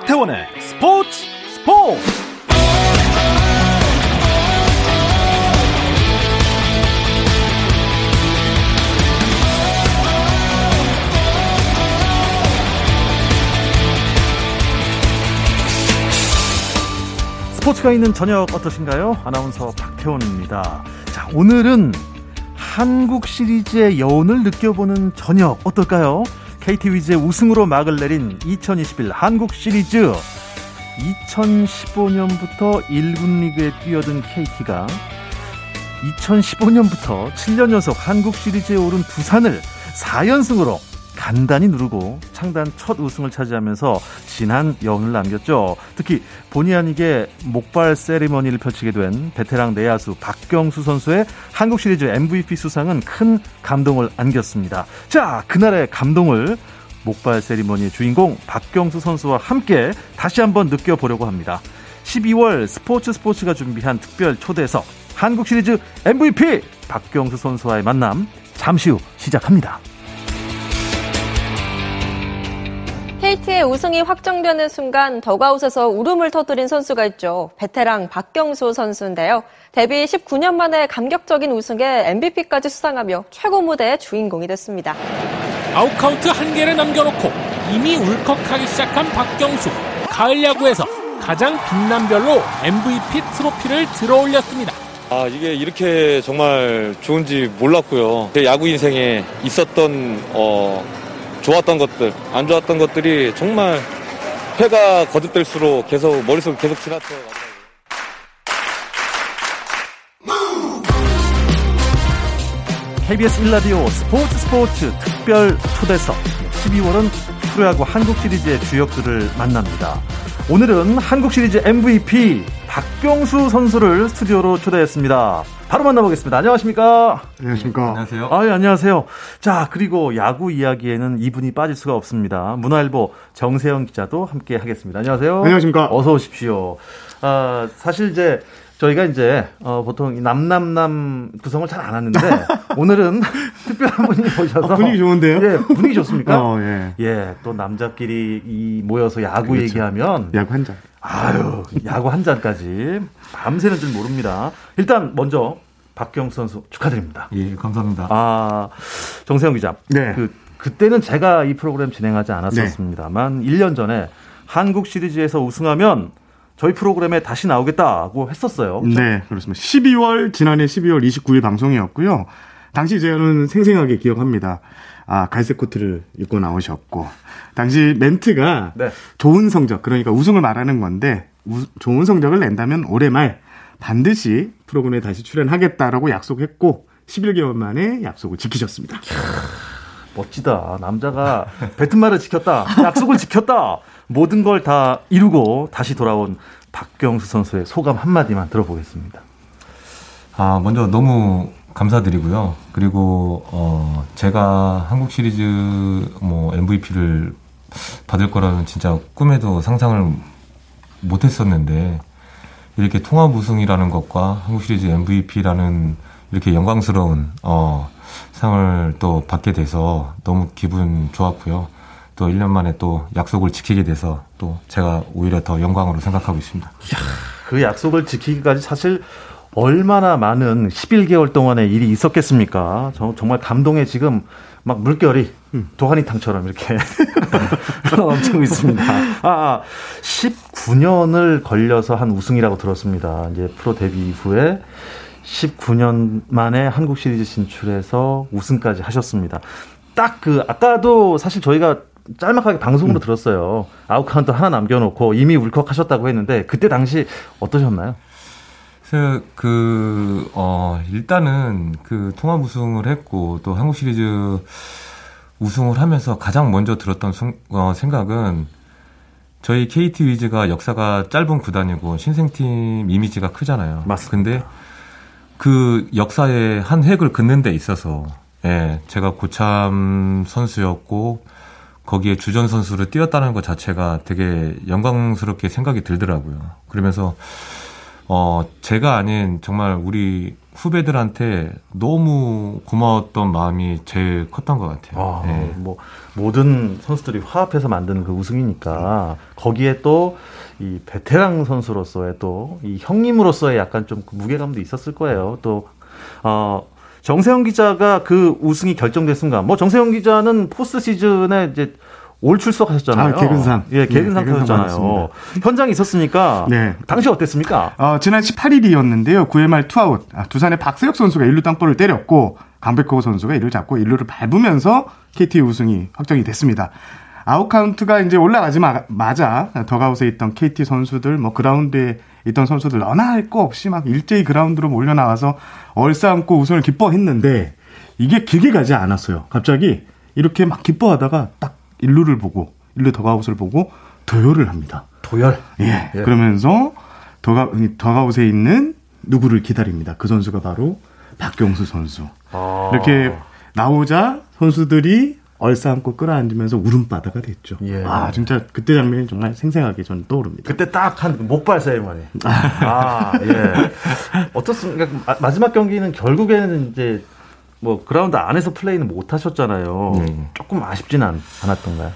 박태원의 스포츠 스포츠 스포츠가 있는 저녁 어떠신가요? 아나운서 박태원입니다. 자, 오늘은 한국 시리즈의 여운을 느껴보는 저녁 어떨까요? KT 위즈의 우승으로 막을 내린 2021 한국 시리즈. 2015년부터 1군 리그에 뛰어든 KT가 2015년부터 7년 연속 한국 시리즈에 오른 두산을 4연승으로 간단히 누르고 창단 첫 우승을 차지하면서 진한 여운을 남겼죠. 특히 본의 아니게 목발 세리머니를 펼치게 된 베테랑 내야수 박경수 선수의 한국 시리즈 MVP 수상은 큰 감동을 안겼습니다. 자, 그날의 감동을 목발 세리머니의 주인공 박경수 선수와 함께 다시 한번 느껴보려고 합니다. 12월 스포츠 스포츠가 준비한 특별 초대석 한국 시리즈 MVP 박경수 선수와의 만남 잠시 후 시작합니다. KT의 우승이 확정되는 순간 더가웃에서 울음을 터뜨린 선수가 있죠. 베테랑 박경수 선수인데요. 데뷔 19년 만에 감격적인 우승에 MVP까지 수상하며 최고 무대의 주인공이 됐습니다. 아웃카운트 한 개를 남겨놓고 이미 울컥하기 시작한 박경수. 가을 야구에서 가장 빛난 별로 MVP 트로피를 들어올렸습니다. 아, 이게 이렇게 정말 좋은지 몰랐고요. 제 야구 인생에 있었던, 어, 좋았던 것들, 안 좋았던 것들이 정말 회가 거듭될수록 계속 머릿속에 계속 지나쳐요. KBS 1라디오 스포츠 스포츠 특별 초대석 12월은 프로야구 한국 시리즈의 주역들을 만납니다. 오늘은 한국 시리즈 MVP 박경수 선수를 스튜디오로 초대했습니다. 바로 만나보겠습니다. 안녕하십니까? 안녕하십니까? 안녕하세요. 아, 예, 안녕하세요. 자, 그리고 야구 이야기에는 이분이 빠질 수가 없습니다. 문화일보 정세영 기자도 함께 하겠습니다. 안녕하세요. 안녕하십니까? 어서 오십시오. 아, 사실 이제 저희가 이제 어, 보통 남남남 구성을 잘 안 하는데 오늘은 특별한 분이 오셔서 아, 분위기 좋은데요? 예, 분위기 좋습니까? 어, 예. 예, 또 남자끼리 이 모여서 야구 그렇죠. 얘기하면 야구 한 잔. 아유, 야구 한 잔까지 밤새는 줄 모릅니다. 일단 먼저 박경수 선수 축하드립니다. 예, 감사합니다. 아, 정세영 기자. 네. 그 그때는 제가 이 프로그램 진행하지 않았었습니다만 1년 전에 한국 시리즈에서 우승하면 저희 프로그램에 다시 나오겠다고 했었어요. 그렇죠? 네, 그렇습니다. 12월, 지난해 12월 29일 방송이었고요. 당시 저는 생생하게 기억합니다. 아, 갈색 코트를 입고 나오셨고. 당시 멘트가 네. 좋은 성적, 그러니까 우승을 말하는 건데, 우- 좋은 성적을 낸다면 올해 말 반드시 프로그램에 다시 출연하겠다라고 약속했고, 11개월 만에 약속을 지키셨습니다. 멋지다. 남자가 뱉은 말을 지켰다. 약속을 지켰다. 모든 걸 다 이루고 다시 돌아온 박경수 선수의 소감 한마디만 들어보겠습니다. 아, 먼저 너무 감사드리고요. 그리고 어 제가 한국 시리즈 뭐 MVP를 받을 거라는 진짜 꿈에도 상상을 못 했었는데 이렇게 통합 우승이라는 것과 한국 시리즈 MVP라는 이렇게 영광스러운 어 상을 또 받게 돼서 너무 기분 좋았고요. 또 1년 만에 또 약속을 지키게 돼서 또 제가 오히려 더 영광으로 생각하고 있습니다. 그 약속을 지키기까지 사실 얼마나 많은 11개월 동안의 일이 있었겠습니까? 저, 정말 감동에 지금 막 물결이 도가니탕처럼 이렇게 넘치고 있습니다. 아, 아, 19년을 걸려서 한 우승이라고 들었습니다. 이제 프로 데뷔 이후에 19년 만에 한국 시리즈 진출해서 우승까지 하셨습니다. 딱 그 아까도 사실 저희가 짤막하게 방송으로 들었어요. 아웃카운트 하나 남겨놓고 이미 울컥하셨다고 했는데 그때 당시 어떠셨나요? 그래서 그, 어, 일단은 그 통합 우승을 했고 또 한국 시리즈 우승을 하면서 가장 먼저 들었던 순- 어, 생각은 저희 KT 위즈가 역사가 짧은 구단이고 신생팀 이미지가 크잖아요. 맞습니다. 근데 그 역사의 한 획을 긋는 데 있어서 예, 제가 고참 선수였고 거기에 주전 선수를 띄웠다는 것 자체가 되게 영광스럽게 생각이 들더라고요. 그러면서 어 제가 아닌 정말 우리 후배들한테 너무 고마웠던 마음이 제일 컸던 것 같아요. 아, 네. 뭐 모든 선수들이 화합해서 만드는 그 우승이니까 거기에 또 이 베테랑 선수로서의 또 이 형님으로서의 약간 좀 그 무게감도 있었을 거예요. 또 어, 정세영 기자가 그 우승이 결정된 순간, 뭐 정세영 기자는 포스트 시즌에 이제 올 출석하셨잖아요. 아, 개근상. 예, 개근상 네, 개근상 타셨잖아요. 현장에 있었으니까 네. 당시 어땠습니까? 어, 지난 18일이었는데요. 9회 말 투아웃. 아, 두산의 박세혁 선수가 1루 땅볼을 때렸고 강백호 선수가 1루 잡고 1루를 밟으면서 KT 우승이 확정이 됐습니다. 아웃 카운트가 이제 올라가자마자 더그아웃에 있던 KT 선수들, 뭐 그라운드에 있던 선수들 너나 할 거 없이 막 일제히 그라운드로 몰려 나와서 얼싸안고 우승을 기뻐했는데 이게 길게 가지 않았어요. 갑자기 이렇게 막 기뻐하다가 딱 1루를 보고 1루 더그아웃을 보고 도열을 합니다. 도열. 예. 예. 그러면서 더그, 더그아웃에 있는 누구를 기다립니다. 그 선수가 바로 박경수 선수. 아. 이렇게 나오자 선수들이 얼싸안고 끌어안으면서 울음바다가 됐죠. 예. 아, 진짜 그때 장면이 정말 생생하게 저는 떠오릅니다. 그때 딱 한 목발 세리머니. 아, 예. 어떻습니까? 마- 마지막 경기는 결국에는 이제 뭐 그라운드 안에서 플레이는 못 하셨잖아요. 네. 조금 아쉽지는 않, 않았던가요?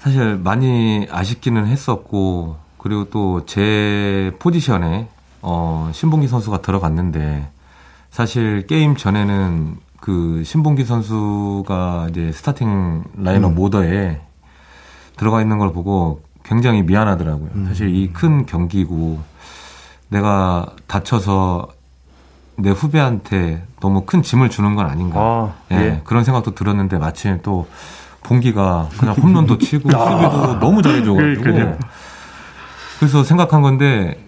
사실 많이 아쉽기는 했었고 그리고 또 제 포지션에 어 신봉기 선수가 들어갔는데 사실 게임 전에는 그 신봉기 선수가 이제 스타팅 라인업 모더에 들어가 있는 걸 보고 굉장히 미안하더라고요. 사실 이 큰 경기고 내가 다쳐서 내 후배한테 너무 큰 짐을 주는 건 아닌가. 아, 예, 예. 그런 생각도 들었는데 마침 또 봉기가 그냥 홈런도 치고 수비도 너무 잘해줘가지고. 그래서 생각한 건데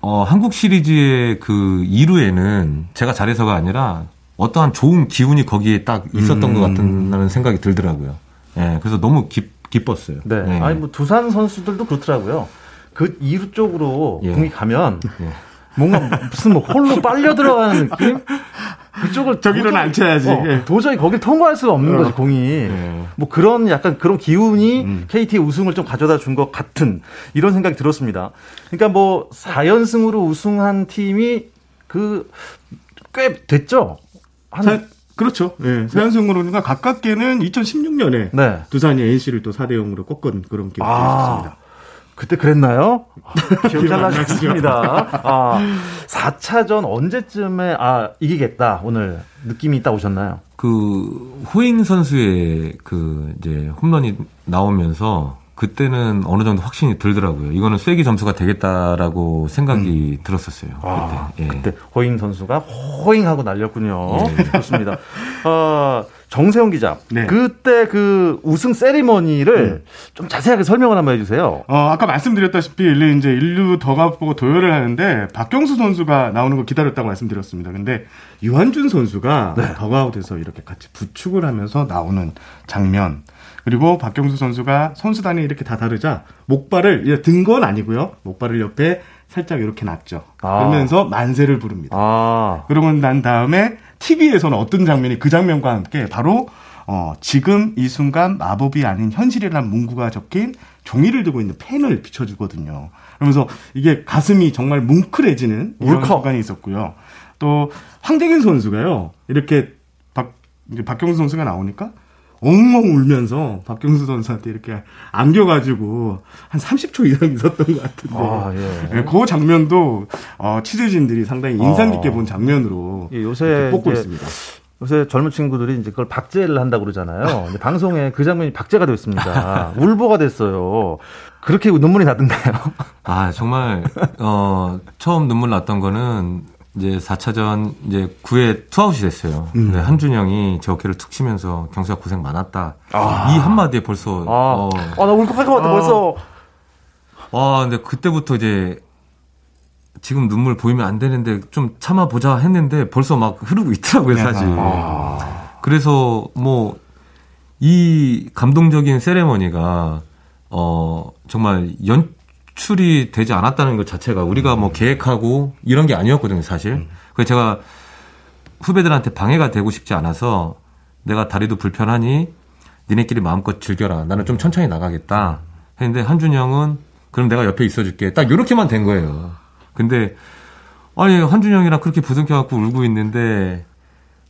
어, 한국 시리즈의 그 2루에는 제가 잘해서가 아니라 어떠한 좋은 기운이 거기에 딱 있었던 음. 것 같다는 생각이 들더라고요. 예, 그래서 너무 기, 기뻤어요. 네. 예. 아니 뭐 두산 선수들도 그렇더라고요. 그 이루 쪽으로 예. 공이 가면 예. 뭔가 무슨 뭐 홀로 빨려 들어가는 느낌? 그쪽을 저기로는 도저히- 안 쳐야지. 어, 예. 도저히 거길 통과할 수가 없는 어. 거지 공이. 예. 뭐 그런 약간 그런 기운이 음. KT 우승을 좀 가져다 준 것 같은 이런 생각이 들었습니다. 그러니까 뭐 4연승으로 우승한 팀이 그 꽤 됐죠. 한 사- 그렇죠. 예. 세연승으로니까 가깝게는 2016년에 네. 두산이 NC를 또 4대 0으로 꺾은 그런 기억이 아, 있습니다. 그때 그랬나요? 기억이 잘 기억 안 나셨습니다. 아, 4차전 언제쯤에 아, 이기겠다. 오늘 느낌이 있다 오셨나요? 그 호잉 선수의 그 이제 홈런이 나오면서 그때는 어느 정도 확신이 들더라고요. 이거는 쐐기 점수가 되겠다라고 생각이 들었었어요. 음. 아, 그때. 예. 그때 호잉 선수가 호잉하고 날렸군요. 예. 좋습니다. 어, 정세훈 기자, 네. 그때 그 우승 세리머니를 좀 자세하게 설명을 한번 해주세요. 어, 아까 말씀드렸다시피 이제 일루 더가 보고 도열을 하는데 박경수 선수가 나오는 거 기다렸다고 말씀드렸습니다. 근데 유한준 선수가 네. 더가웃에서 이렇게 같이 부축을 하면서 나오는 장면. 그리고 박경수 선수가 선수단이 이렇게 다 다르자 목발을 든 건 아니고요. 목발을 옆에 살짝 이렇게 놨죠. 아. 그러면서 만세를 부릅니다. 아, 그러고 난 다음에 TV에서는 어떤 장면이 그 장면과 함께 바로 어, 지금 이 순간 마법이 아닌 현실이라는 문구가 적힌 종이를 들고 있는 펜을 비춰주거든요. 그러면서 이게 가슴이 정말 뭉클해지는 이런. 순간이 있었고요. 또 황대균 선수가요. 이렇게 박 이제 박경수 선수가 나오니까 엉엉 울면서 박경수 선수한테 이렇게 안겨가지고 한 30초 이상 있었던 것 같은데. 아, 예. 예, 그 장면도 어, 취재진들이 상당히 인상 깊게 어. 본 장면으로 예, 요새 뽑고 있습니다. 요새 젊은 친구들이 이제 그걸 박제를 한다고 그러잖아요. 방송에 그 장면이 박제가 됐습니다. 울보가 됐어요. 그렇게 눈물이 나던가요? 아, 정말, 어, 처음 눈물 났던 거는 이제 4차전 이제 9회 투아웃이 됐어요. 음. 근데 한준 형이 제 어깨를 툭 치면서 경수가 고생 많았다. 아. 이 한마디에 벌써, 아, 어, 아, 나 울컥할 것 같아, 아. 벌써. 와, 근데 그때부터 이제 지금 눈물 보이면 안 되는데 좀 참아 보자 했는데 벌써 막 흐르고 있더라고요, 사실. 그래서 뭐 이 감동적인 세레머니가 어 정말 연 출이 되지 않았다는 것 자체가 우리가 뭐 계획하고 이런 게 아니었거든요, 사실. 그래서 제가 후배들한테 방해가 되고 싶지 않아서 내가 다리도 불편하니 니네끼리 마음껏 즐겨라. 나는 좀 천천히 나가겠다. 했는데 한준영은 그럼 내가 옆에 있어줄게. 딱 이렇게만 된 거예요. 근데 아니 한준영이랑 그렇게 부둥켜 갖고 울고 있는데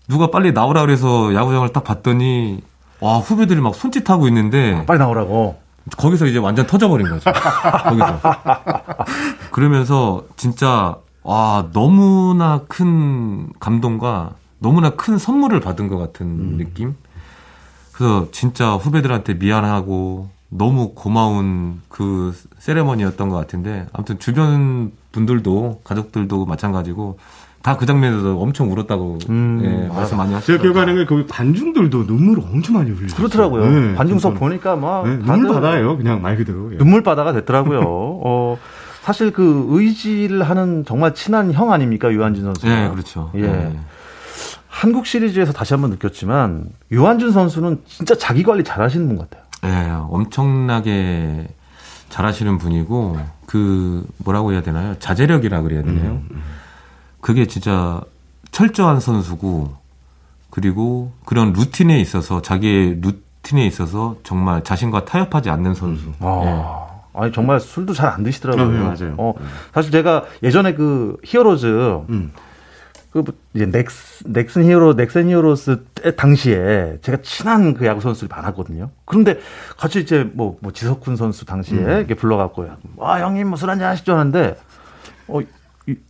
누가 빨리 나오라 그래서 야구장을 딱 봤더니 와 후배들이 막 손짓하고 있는데 빨리 나오라고. 거기서 이제 완전 터져버린 거죠. 거기서. 그러면서 진짜 와 너무나 큰 감동과 너무나 큰 선물을 받은 것 같은 음. 느낌. 그래서 진짜 후배들한테 미안하고 너무 고마운 그 세레머니였던 것 같은데 아무튼 주변 분들도 가족들도 마찬가지고 다 그 장면에서 엄청 울었다고 음, 예, 말씀 많이 하시죠. 제가 기억하는 게 거기 관중들도 눈물을 엄청 많이 흘리죠. 그렇더라고요. 네, 관중석 보니까 막 네, 눈물 바다예요. 그냥 말 그대로. 예. 눈물 바다가 됐더라고요. 어, 사실 그 의지를 하는 정말 친한 형 아닙니까 유한진 선수? 네, 그렇죠. 예. 네. 한국 시리즈에서 다시 한번 느꼈지만 유한준 선수는 진짜 자기 관리 잘하시는 분 같아요. 네, 엄청나게 잘하시는 분이고 그 뭐라고 해야 되나요? 자제력이라 그래야 되나요? 음, 음. 그게 진짜 철저한 선수고 그리고 그런 루틴에 있어서 자기의 루틴에 있어서 정말 자신과 타협하지 않는 선수. 아, 네. 아니 정말 술도 잘 안 드시더라고요. 음, 맞아요. 어, 사실 제가 예전에 그 히어로즈 음. 그 이제 넥스 넥센 히어로 넥센 히어로즈 때 당시에 제가 친한 그 야구 선수들이 많았거든요. 그런데 같이 이제 뭐, 뭐 지석훈 선수 당시에 음. 이렇게 불러갖고 아 형님 뭐 술 한잔 하시죠 하는데 어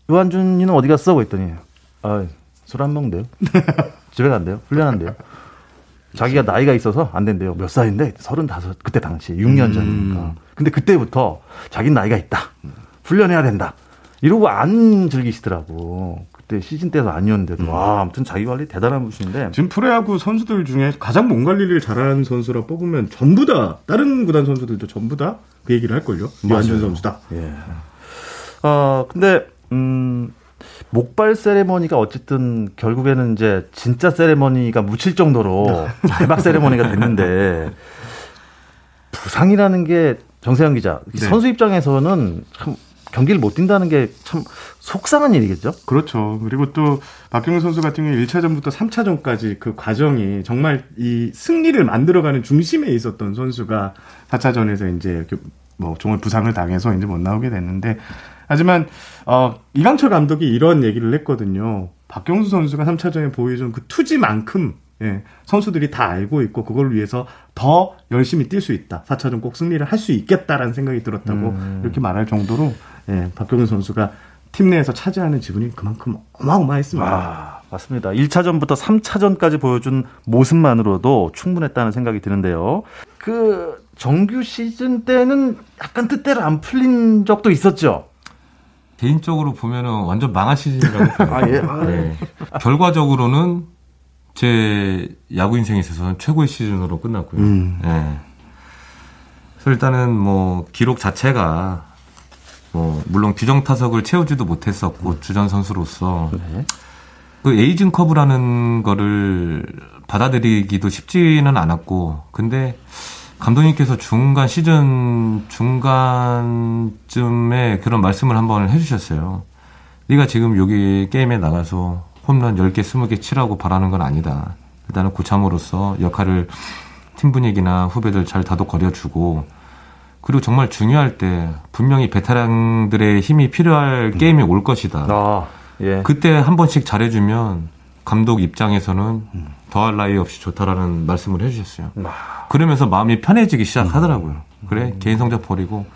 유한준이는 어디 갔어? 그랬더니 아 술 안 먹는데요. 집에 간대요. 훈련한대요. 자기가 나이가 있어서 안 된대요. 몇 살인데 서른다섯 그때 당시 6년 음. 전이니까. 근데 그때부터 자기 나이가 있다. 훈련해야 된다. 이러고 안 즐기시더라고. 그때 시즌 때도 아니었는데도 음. 와 아무튼 자기 관리 대단한 분이신데 지금 프로야구 선수들 중에 가장 몸 관리를 잘하는 선수라 뽑으면 전부 다 다른 구단 선수들도 전부 다 그 얘기를 할 걸요. 유한준 선수다. 예. 어 근데 음 목발 세레머니가 어쨌든 결국에는 이제 진짜 세레머니가 묻힐 정도로 대박 세레머니가 됐는데 부상이라는 게 정세영 기자 네. 선수 입장에서는 참 경기를 못 뛴다는 게 참 속상한 일이겠죠? 그렇죠. 그리고 또 박경호 선수 같은 경우에 1차전부터 3차전까지 그 과정이 정말 이 승리를 만들어가는 중심에 있었던 선수가 4차전에서 이제 이렇게 뭐 정말 부상을 당해서 이제 못 나오게 됐는데 하지만 어 이강철 감독이 이런 얘기를 했거든요. 박경수 선수가 3차전에 보여준 그 투지만큼 예, 선수들이 다 알고 있고 그걸 위해서 더 열심히 뛸 수 있다. 4차전 꼭 승리를 할 수 있겠다라는 생각이 들었다고 음. 이렇게 말할 정도로 예, 박경수 선수가 팀 내에서 차지하는 지분이 그만큼 어마어마했습니다. 아, 맞습니다. 1차전부터 3차전까지 보여준 모습만으로도 충분했다는 생각이 드는데요. 그 정규 시즌 때는 약간 뜻대로 안 풀린 적도 있었죠. 개인적으로 보면은 완전 망한 시즌이라고 생각해요. 아, 예? 아, 네. 결과적으로는 제 야구 인생에 있어서는 최고의 시즌으로 끝났고요. 음. 네. 그래서 일단은 뭐 기록 자체가 뭐 물론 규정 타석을 채우지도 못했었고 음. 주전 선수로서 네. 그 에이징 커브라는 거를 받아들이기도 쉽지는 않았고 근데 감독님께서 중간 시즌 중간쯤에 그런 말씀을 한번 해주셨어요. 네가 지금 여기 게임에 나가서 홈런 10개, 20개 치라고 바라는 건 아니다. 일단은 고참으로서 역할을 팀 분위기나 후배들 잘 다독거려주고 그리고 정말 중요할 때 분명히 베테랑들의 힘이 필요할 음. 게임이 올 것이다. 아, 예. 그때 한 번씩 잘해주면 감독 입장에서는 음. 더할 나위 없이 좋다라는 말씀을 해주셨어요. 아. 그러면서 마음이 편해지기 시작하더라고요. 음. 그래 개인 성적 버리고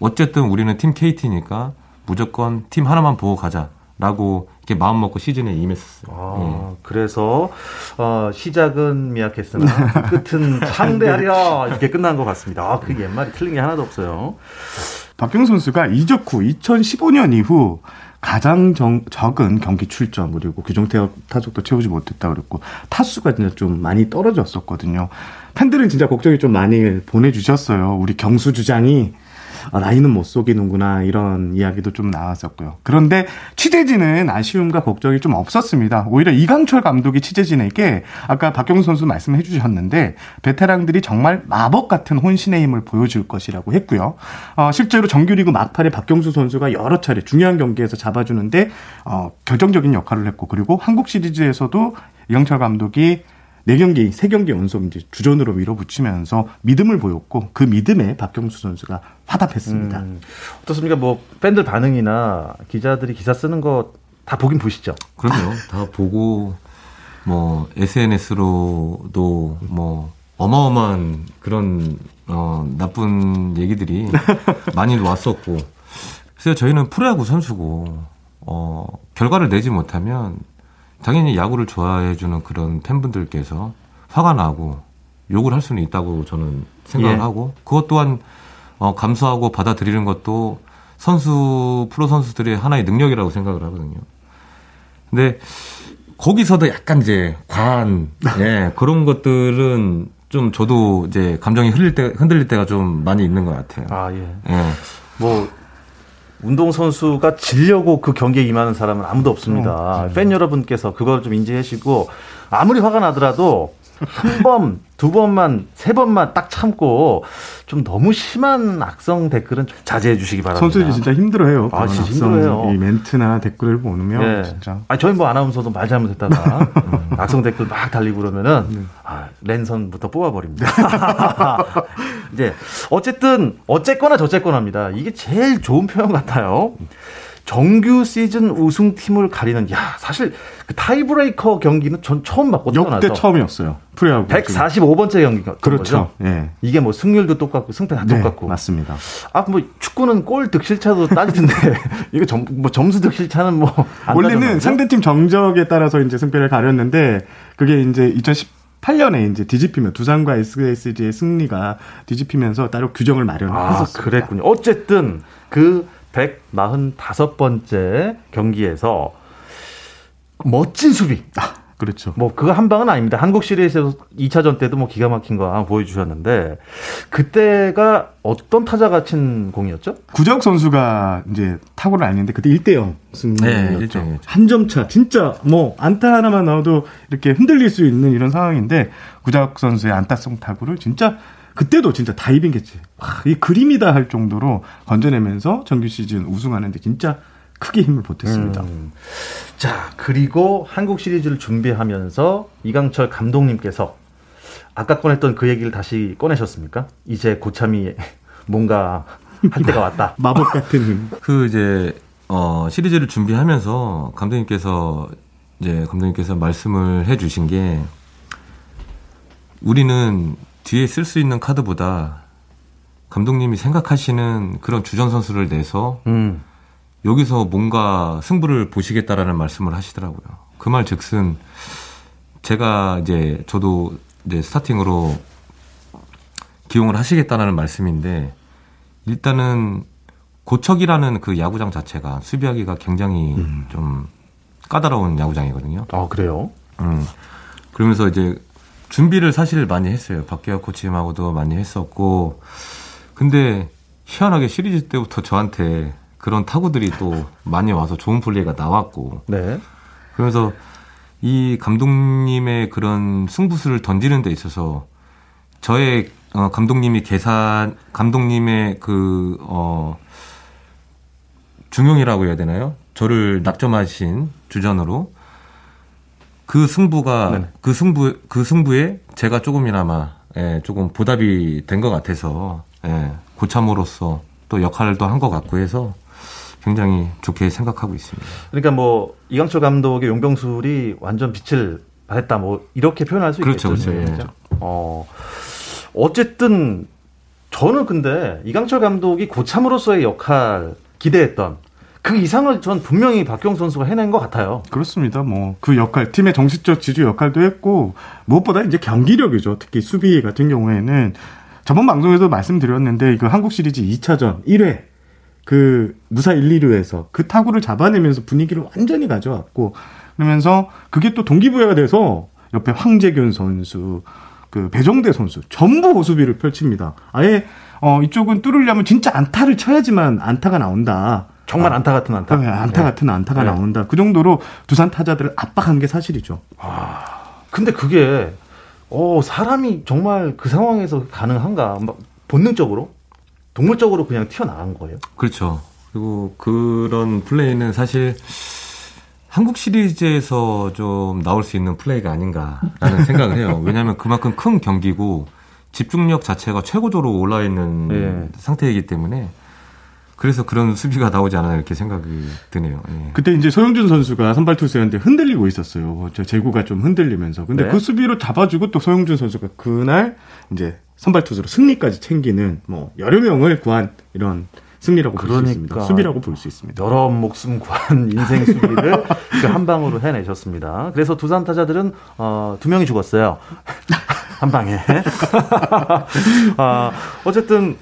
어쨌든 우리는 팀 KT니까 무조건 팀 하나만 보고 가자라고 이렇게 마음 먹고 시즌에 임했었어요. 아, 예. 그래서 어, 시작은 미약했으나 끝은 상대하리라 이렇게 끝난 것 같습니다. 아, 그 옛말이 틀린 게 하나도 없어요. 박경 선수가 이적 후 2015년 이후 가장 정, 적은 경기 출전 그리고 규정 타석도 채우지 못했다 그랬고 타수가 진짜 좀 많이 떨어졌었거든요. 팬들은 진짜 걱정이 좀 많이 보내주셨어요. 우리 경수 주장이 아, 나이는 못 속이는구나 이런 이야기도 좀 나왔었고요. 그런데 취재진은 아쉬움과 걱정이 좀 없었습니다. 오히려 이강철 감독이 취재진에게 아까 박경수 선수 말씀해 주셨는데 베테랑들이 정말 마법 같은 혼신의 힘을 보여줄 것이라고 했고요. 어, 실제로 정규리그 막판에 박경수 선수가 여러 차례 중요한 경기에서 잡아주는데 어, 결정적인 역할을 했고 그리고 한국 시리즈에서도 이강철 감독이 네 경기, 세 경기 연속 이제 주전으로 밀어붙이면서 믿음을 보였고 그 믿음에 박경수 선수가 화답했습니다. 음, 어떻습니까? 뭐 팬들 반응이나 기자들이 기사 쓰는 거 다 보긴 보시죠? 그럼요. 다 보고 뭐 SNS로도 뭐 어마어마한 그런 어 나쁜 얘기들이 많이 왔었고 그래서 저희는 프로야구 선수고 어 결과를 내지 못하면 당연히 야구를 좋아해 주는 그런 팬분들께서 화가 나고 욕을 할 수는 있다고 저는 생각을 예. 하고 그것 또한 어 감수하고 받아들이는 것도 선수 프로 선수들의 하나의 능력이라고 생각을 하거든요. 근데 거기서도 약간 이제 과한 예, 그런 것들은 좀 저도 이제 감정이 흘릴 때 흔들릴 때가 좀 많이 있는 것 같아요. 아 예. 예. 뭐 운동 선수가 질려고 그 경기에 임하는 사람은 아무도 없습니다. 어, 팬 여러분께서 그걸 좀 인지하시고 아무리 화가 나더라도 한 번, 두 번만, 세 번만 딱 참고 좀 너무 심한 악성 댓글은 좀 자제해 주시기 바랍니다. 선수들이 진짜 힘들어해요. 아, 진짜 힘들어요. 이 멘트나 댓글을 보면 네. 진짜. 아, 저희 뭐 아나운서도 말 잘못했다가 음, 악성 댓글 막 달리고 그러면은 네. 아, 랜선부터 뽑아버립니다. 이제 어쨌든 어쨌거나 저쨌거나입니다. 이게 제일 좋은 표현 같아요. 정규 시즌 우승팀을 가리는 야 사실 그 타이브레이커 경기는 전 처음 봤거든요. 역대 처음이었어요. 프로야구 145번째 경기가 그렇죠. 예. 이게 뭐 승률도 똑같고 승패 다 네, 똑같고 맞습니다. 아 뭐 축구는 골 득실차도 따지던데 이거 점, 뭐 점수 득실차는 뭐 원래는 상대팀 정적에 따라서 이제 승패를 가렸는데 그게 이제 2010 8년에 이제 뒤집히면 두산과 SSG의 승리가 뒤집히면서 따로 규정을 마련했었습니다. 아, 그랬군요. 어쨌든 그 145번째 경기에서 멋진 수비. 아, 그렇죠. 뭐 그거 한 방은 아닙니다. 한국 시리즈에서 2차전 때도 뭐 기가 막힌 거 보여주셨는데 그때가 어떤 타자가 친 공이었죠? 구자욱 선수가 이제 타구를 날렸는데 그때 1대0 승리였죠. 네, 한 점 차. 진짜 뭐 안타 하나만 나와도 이렇게 흔들릴 수 있는 이런 상황인데 구자욱 선수의 안타성 타구를 진짜 그때도 진짜 다이빙 캐치. 와, 이 그림이다 할 정도로 건져내면서 정규 시즌 우승하는데 진짜 크게 힘을 보탰습니다. 음. 자, 그리고 한국 시리즈를 준비하면서 이강철 감독님께서 아까 꺼냈던 그 얘기를 다시 꺼내셨습니까? 이제 고참이 뭔가 할 때가 왔다. 마법 같은 힘. 그 이제 어 시리즈를 준비하면서 감독님께서 이제 감독님께서 말씀을 해 주신 게 우리는 뒤에 쓸 수 있는 카드보다 감독님이 생각하시는 그런 주전 선수를 내서 음. 여기서 뭔가 승부를 보시겠다라는 말씀을 하시더라고요. 그 말 즉슨 제가 이제 저도 이제 스타팅으로 기용을 하시겠다라는 말씀인데 일단은 고척이라는 그 야구장 자체가 수비하기가 굉장히 음. 좀 까다로운 야구장이거든요. 아 그래요? 음. 그러면서 이제 준비를 사실 많이 했어요. 박계혁 코치님하고도 많이 했었고 근데 희한하게 시리즈 때부터 저한테 그런 타구들이 또 많이 와서 좋은 플레이가 나왔고. 네. 그래서 이 감독님의 그런 승부수를 던지는 데 있어서 저의 어, 감독님이 계산, 감독님의 그, 어, 중용이라고 해야 되나요? 저를 납점하신 주전으로 그 승부가, 네. 그 승부, 그 승부에 제가 조금이나마, 예, 조금 보답이 된 것 같아서, 예, 고참으로서 또 역할도 한것 같고 해서 굉장히 좋게 생각하고 있습니다. 그러니까 뭐 이강철 감독의 용병술이 완전 빛을 발했다 뭐 이렇게 표현할 수 그렇죠, 있겠죠. 그렇죠. 네. 어 어쨌든 저는 근데 이강철 감독이 고참으로서의 역할 기대했던 그 이상을 전 분명히 박경 선수가 해낸 것 같아요. 그렇습니다. 뭐 그 역할 팀의 정식적 지주 역할도 했고 무엇보다 이제 경기력이죠. 특히 수비 같은 경우에는 저번 방송에도 말씀드렸는데 그 한국 시리즈 2차전 1회 그 무사 1, 2루에서 그 타구를 잡아내면서 분위기를 완전히 가져왔고 그러면서 그게 또 동기부여가 돼서 옆에 황재균 선수, 그 배정대 선수 전부 호수비를 펼칩니다. 아예 어 이쪽은 뚫으려면 진짜 안타를 쳐야지만 안타가 나온다. 정말 아, 안타 같은 안타. 네, 안타 네. 같은 안타가 네. 나온다. 그 정도로 두산 타자들을 압박한 게 사실이죠. 아, 근데 그게 어 사람이 정말 그 상황에서 가능한가? 막 본능적으로 동물적으로 그냥 튀어나간 거예요. 그렇죠. 그리고 그런 플레이는 사실 한국 시리즈에서 좀 나올 수 있는 플레이가 아닌가라는 생각을 해요. 왜냐하면 그만큼 큰 경기고 집중력 자체가 최고조로 올라 있는 예. 상태이기 때문에 그래서 그런 수비가 나오지 않았나 이렇게 생각이 드네요. 예. 그때 이제 서영준 선수가 선발 투수였는데 흔들리고 있었어요. 저 제구가 좀 흔들리면서. 근데 네. 그 수비로 잡아주고 또 서영준 선수가 그날 이제 선발 투수로 승리까지 챙기는 뭐 여러 명을 구한 이런 승리라고 그러니까 볼수 있습니다. 수비라고 볼 수 있습니다. 여러 목숨 구한 인생 수비를 그한 방으로 해내셨습니다. 그래서 두산 타자들은 어, 두 명이 죽었어요. 한 방에. 아, 어쨌든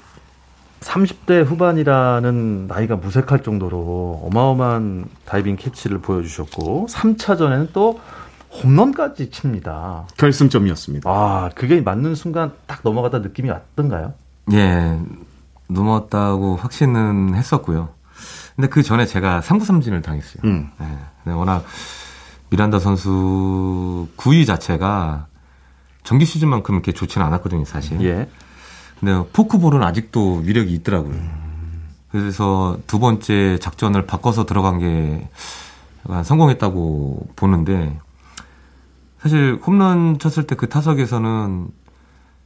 30대 후반이라는 나이가 무색할 정도로 어마어마한 다이빙 캐치를 보여주셨고 3차전에는 또 홈런까지 칩니다. 결승점이었습니다. 아, 그게 맞는 순간 딱 넘어가다 느낌이 왔던가요? 예. 넘어왔다고 확신은 했었고요. 근데 그 전에 제가 3구 삼진을 당했어요. 음. 네. 워낙 미란다 선수 구위 자체가 정기 시즌만큼 이렇게 좋지는 않았거든요, 사실. 예. 근데 포크볼은 아직도 위력이 있더라고요. 그래서 두 번째 작전을 바꿔서 들어간 게 약간 성공했다고 보는데 사실 홈런 쳤을 때 그 타석에서는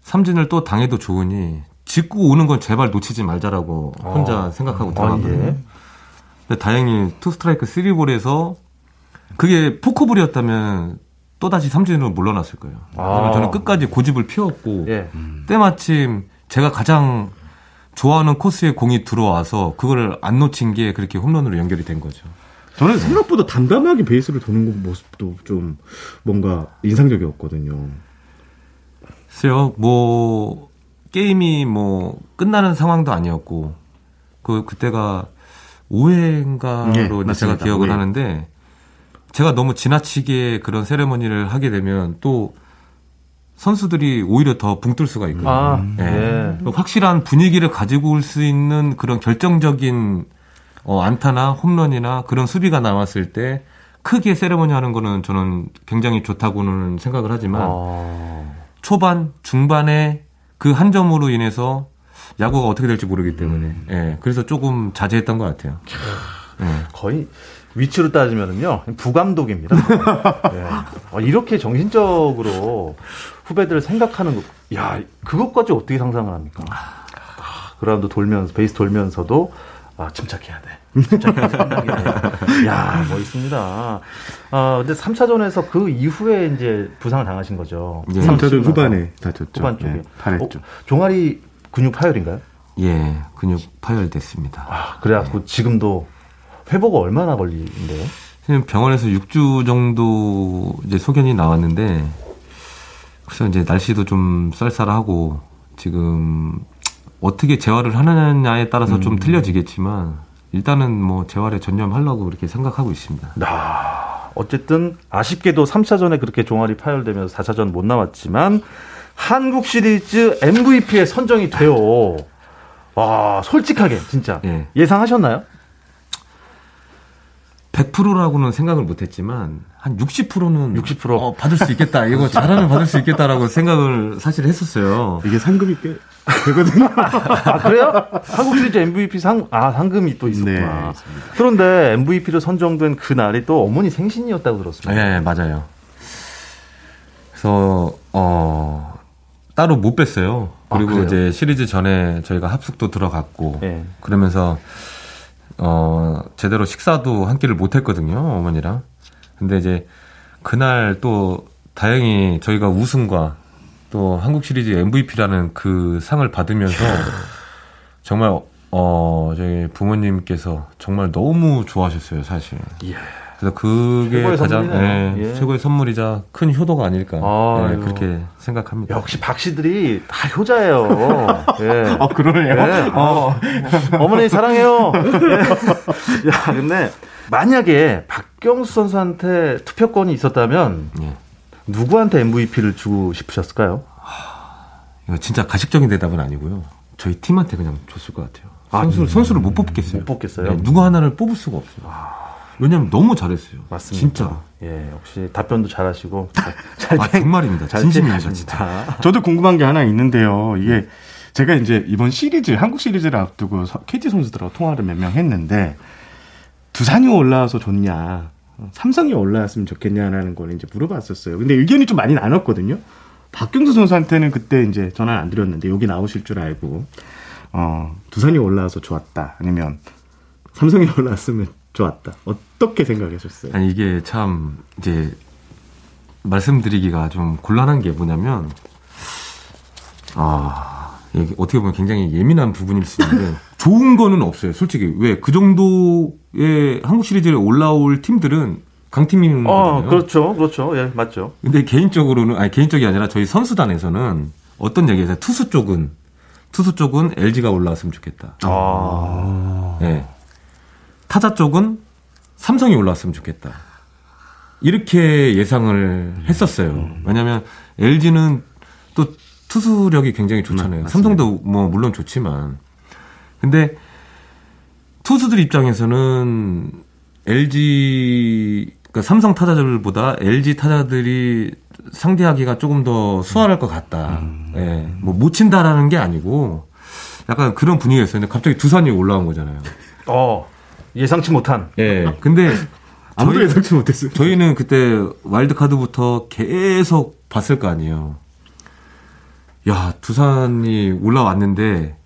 삼진을 또 당해도 좋으니 직구 오는 건 제발 놓치지 말자라고 혼자 어. 생각하고 들어갔거든요. 아, 예. 근데 다행히 투 스트라이크 쓰리 볼에서 그게 포크볼이었다면 또다시 삼진으로 물러났을 거예요. 아. 저는 끝까지 고집을 피웠고 예. 때마침 제가 가장 좋아하는 코스에 공이 들어와서 그걸 안 놓친 게 그렇게 홈런으로 연결이 된 거죠. 저는 생각보다 담담하게 베이스를 도는 모습도 좀 뭔가 인상적이었거든요. 글쎄요, 뭐, 게임이 뭐, 끝나는 상황도 아니었고, 그, 그때가 5회인가로 네, 제가 기억을 5회. 하는데, 제가 너무 지나치게 그런 세레머니를 하게 되면 또 선수들이 오히려 더 붕뜰 수가 있거든요. 아, 네. 네. 확실한 분위기를 가지고 올 수 있는 그런 결정적인 어, 안타나 홈런이나 그런 수비가 나왔을 때 크게 세레머니 하는 거는 저는 굉장히 좋다고는 생각을 하지만 아. 초반, 중반에 그 한 점으로 인해서 야구가 어떻게 될지 모르기 때문에 음. 예, 그래서 조금 자제했던 것 같아요. 예. 거의 위치로 따지면은요 부감독입니다. 네. 어, 이렇게 정신적으로 후배들을 생각하는 것, 야 그것까지 어떻게 상상을 합니까? 아, 그라운드 돌면서 베이스 돌면서도 아, 침착해야 돼. 침착해야 돼. 야, 멋있습니다. 아, 근데 3차전에서 그 이후에 이제 부상을 당하신 거죠. 예. 3차전 후반에 다쳤죠. 후반 쪽에. 예. 어, 종아리 근육 파열인가요? 예, 근육 파열됐습니다. 아, 그래갖고 예. 지금도 회복가 얼마나 걸리는데요? 지금 병원에서 6주 정도 이제 소견이 나왔는데 그래서 이제 날씨도 좀 쌀쌀하고 지금 어떻게 재활을 하느냐에 따라서 음. 좀 틀려지겠지만 일단은 뭐 재활에 전념하려고 그렇게 생각하고 있습니다. 아, 어쨌든 아쉽게도 3차전에 그렇게 종아리 파열되면서 4차전 못 나왔지만 한국 시리즈 MVP에 선정이 돼요. 와, 솔직하게 진짜 예. 예상하셨나요? 100%라고는 생각을 못했지만 한 60%는 60% 어, 받을 수 있겠다. 이거 잘하면 받을 수 있겠다라고 생각을 사실 했었어요. 이게 상금이 꽤 되거든요. 아 그래요? 한국 시리즈 MVP 상 아 상금이 또 있었구나. 네, 그런데 MVP로 선정된 그 날이 또 어머니 생신이었다고 들었습니다. 네 맞아요. 그래서 어 따로 못 뺐어요. 아, 그리고 아, 이제 시리즈 전에 저희가 합숙도 들어갔고 네. 그러면서 어, 제대로 식사도 한 끼를 못 했거든요, 어머니랑. 근데 이제 그날 또 다행히 저희가 우승과 또 한국 시리즈 MVP라는 그 상을 받으면서 정말 어, 저희 부모님께서 정말 너무 좋아하셨어요, 사실. 예. 그래서 그게 가장 네, 예. 최고의 선물이자 큰 효도가 아닐까 네, 그렇게 생각합니다. 역시 박씨들이 다 효자예요. 예. 아 그러네요. 예. 어. 어머니 사랑해요. 예. 야 근데 만약에 박경수 선수한테 투표권이 있었다면 예. 누구한테 MVP를 주고 싶으셨을까요? 이거 진짜 가식적인 대답은 아니고요. 저희 팀한테 그냥 줬을 것 같아요. 아, 선수를 음. 선수를 못 뽑겠어요. 못 뽑겠어요. 네, 누구 하나를 뽑을 수가 없어요. 아. 왜냐면 너무 잘했어요. 맞습니다. 진짜. 예, 역시 답변도 잘하시고 잘, 아, 정말입니다. 진심입니다, 진짜. 저도 궁금한 게 하나 있는데요. 이게 제가 이제 이번 시리즈 한국 시리즈를 앞두고 KT 선수들하고 통화를 몇 명 했는데 두산이 올라와서 좋냐, 삼성이 올라왔으면 좋겠냐라는 걸 이제 물어봤었어요. 근데 의견이 좀 많이 나눴거든요. 박경수 선수한테는 그때 이제 전화를 안 드렸는데 여기 나오실 줄 알고 어, 두산이 올라와서 좋았다. 아니면 삼성이 올라왔으면 좋았다. 어떻게 생각하셨어요? 아니 이게 참 이제 말씀드리기가 좀 곤란한 게 뭐냐면 아 이게 어떻게 보면 굉장히 예민한 부분일 수 있는데 좋은 거는 없어요. 솔직히 왜 그 정도의 한국 시리즈에 올라올 팀들은 강팀인 어, 거잖아요. 그렇죠. 그렇죠. 예, 맞죠. 근데 개인적으로는 아니 개인적이 아니라 저희 선수단에서는 어떤 얘기에서 투수 쪽은 투수 쪽은 LG가 올라왔으면 좋겠다. 아. 예. 타자 쪽은 삼성이 올라왔으면 좋겠다. 이렇게 예상을 했었어요. 왜냐하면 LG는 또 투수력이 굉장히 좋잖아요. 삼성도 뭐 물론 좋지만, 근데 투수들 입장에서는 LG 그러니까 삼성 타자들보다 LG 타자들이 상대하기가 조금 더 수월할 것 같다. 예. 뭐못 친다라는 게 아니고 약간 그런 분위기였어요. 근데 갑자기 두산이 올라온 거잖아요. 어, 예상치 못한. 예. 근데 아무도 예상치 못했어요. 저희는 그때 와일드카드부터 계속 봤을 거 아니에요. 야, 두산이 올라왔는데,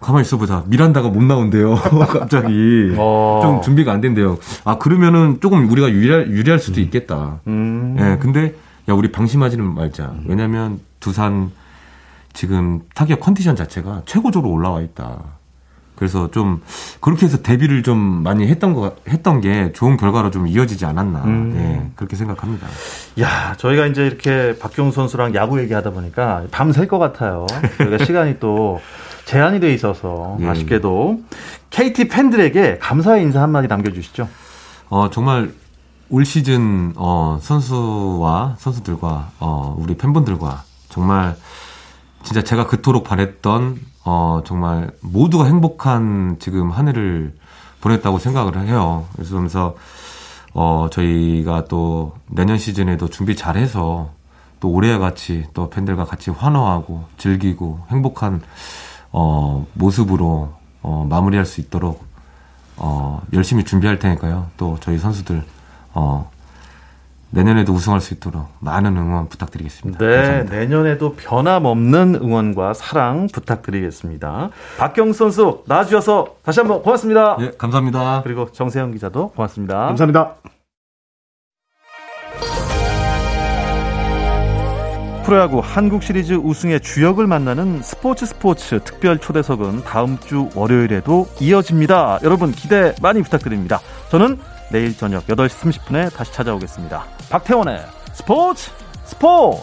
가만히 있어보자. 미란다가 못 나온대요. 갑자기. 어. 좀 준비가 안 된대요. 아, 그러면은 조금 우리가 유리할, 유리할 수도 있겠다. 음. 예, 근데, 야, 우리 방심하지는 말자. 왜냐면 두산 지금 타격 컨디션 자체가 최고조로 올라와 있다. 그래서 좀 그렇게 해서 데뷔를 좀 많이 했던 거 했던 게 좋은 결과로 좀 이어지지 않았나 음. 예, 그렇게 생각합니다. 야, 저희가 이제 이렇게 박경수 선수랑 야구 얘기하다 보니까 밤샐 것 같아요. 저희가 시간이 또 제한이 돼 있어서 예. 아쉽게도 KT 팬들에게 감사의 인사 한마디 남겨주시죠. 어 정말 올 시즌 어 선수와 선수들과 어 우리 팬분들과 정말 진짜 제가 그토록 바랬던 어 정말 모두가 행복한 지금 한 해를 보냈다고 생각을 해요. 그래서 그러면서 어 저희가 또 내년 시즌에도 준비 잘해서 또 올해와 같이 또 팬들과 같이 환호하고 즐기고 행복한 어 모습으로 어 마무리할 수 있도록 어, 열심히 준비할 테니까요. 또 저희 선수들 어, 내년에도 우승할 수 있도록 많은 응원 부탁드리겠습니다. 네, 감사합니다. 내년에도 변함없는 응원과 사랑 부탁드리겠습니다. 박경수 선수 나와주셔서 다시 한번 고맙습니다. 예, 감사합니다. 그리고 정세영 기자도 고맙습니다. 감사합니다. 프로야구 한국 시리즈 우승의 주역을 만나는 스포츠 스포츠 특별 초대석은 다음 주 월요일에도 이어집니다. 여러분 기대 많이 부탁드립니다. 저는 내일 저녁 8시 30분에 다시 찾아오겠습니다. 박태원의 스포츠 스포츠!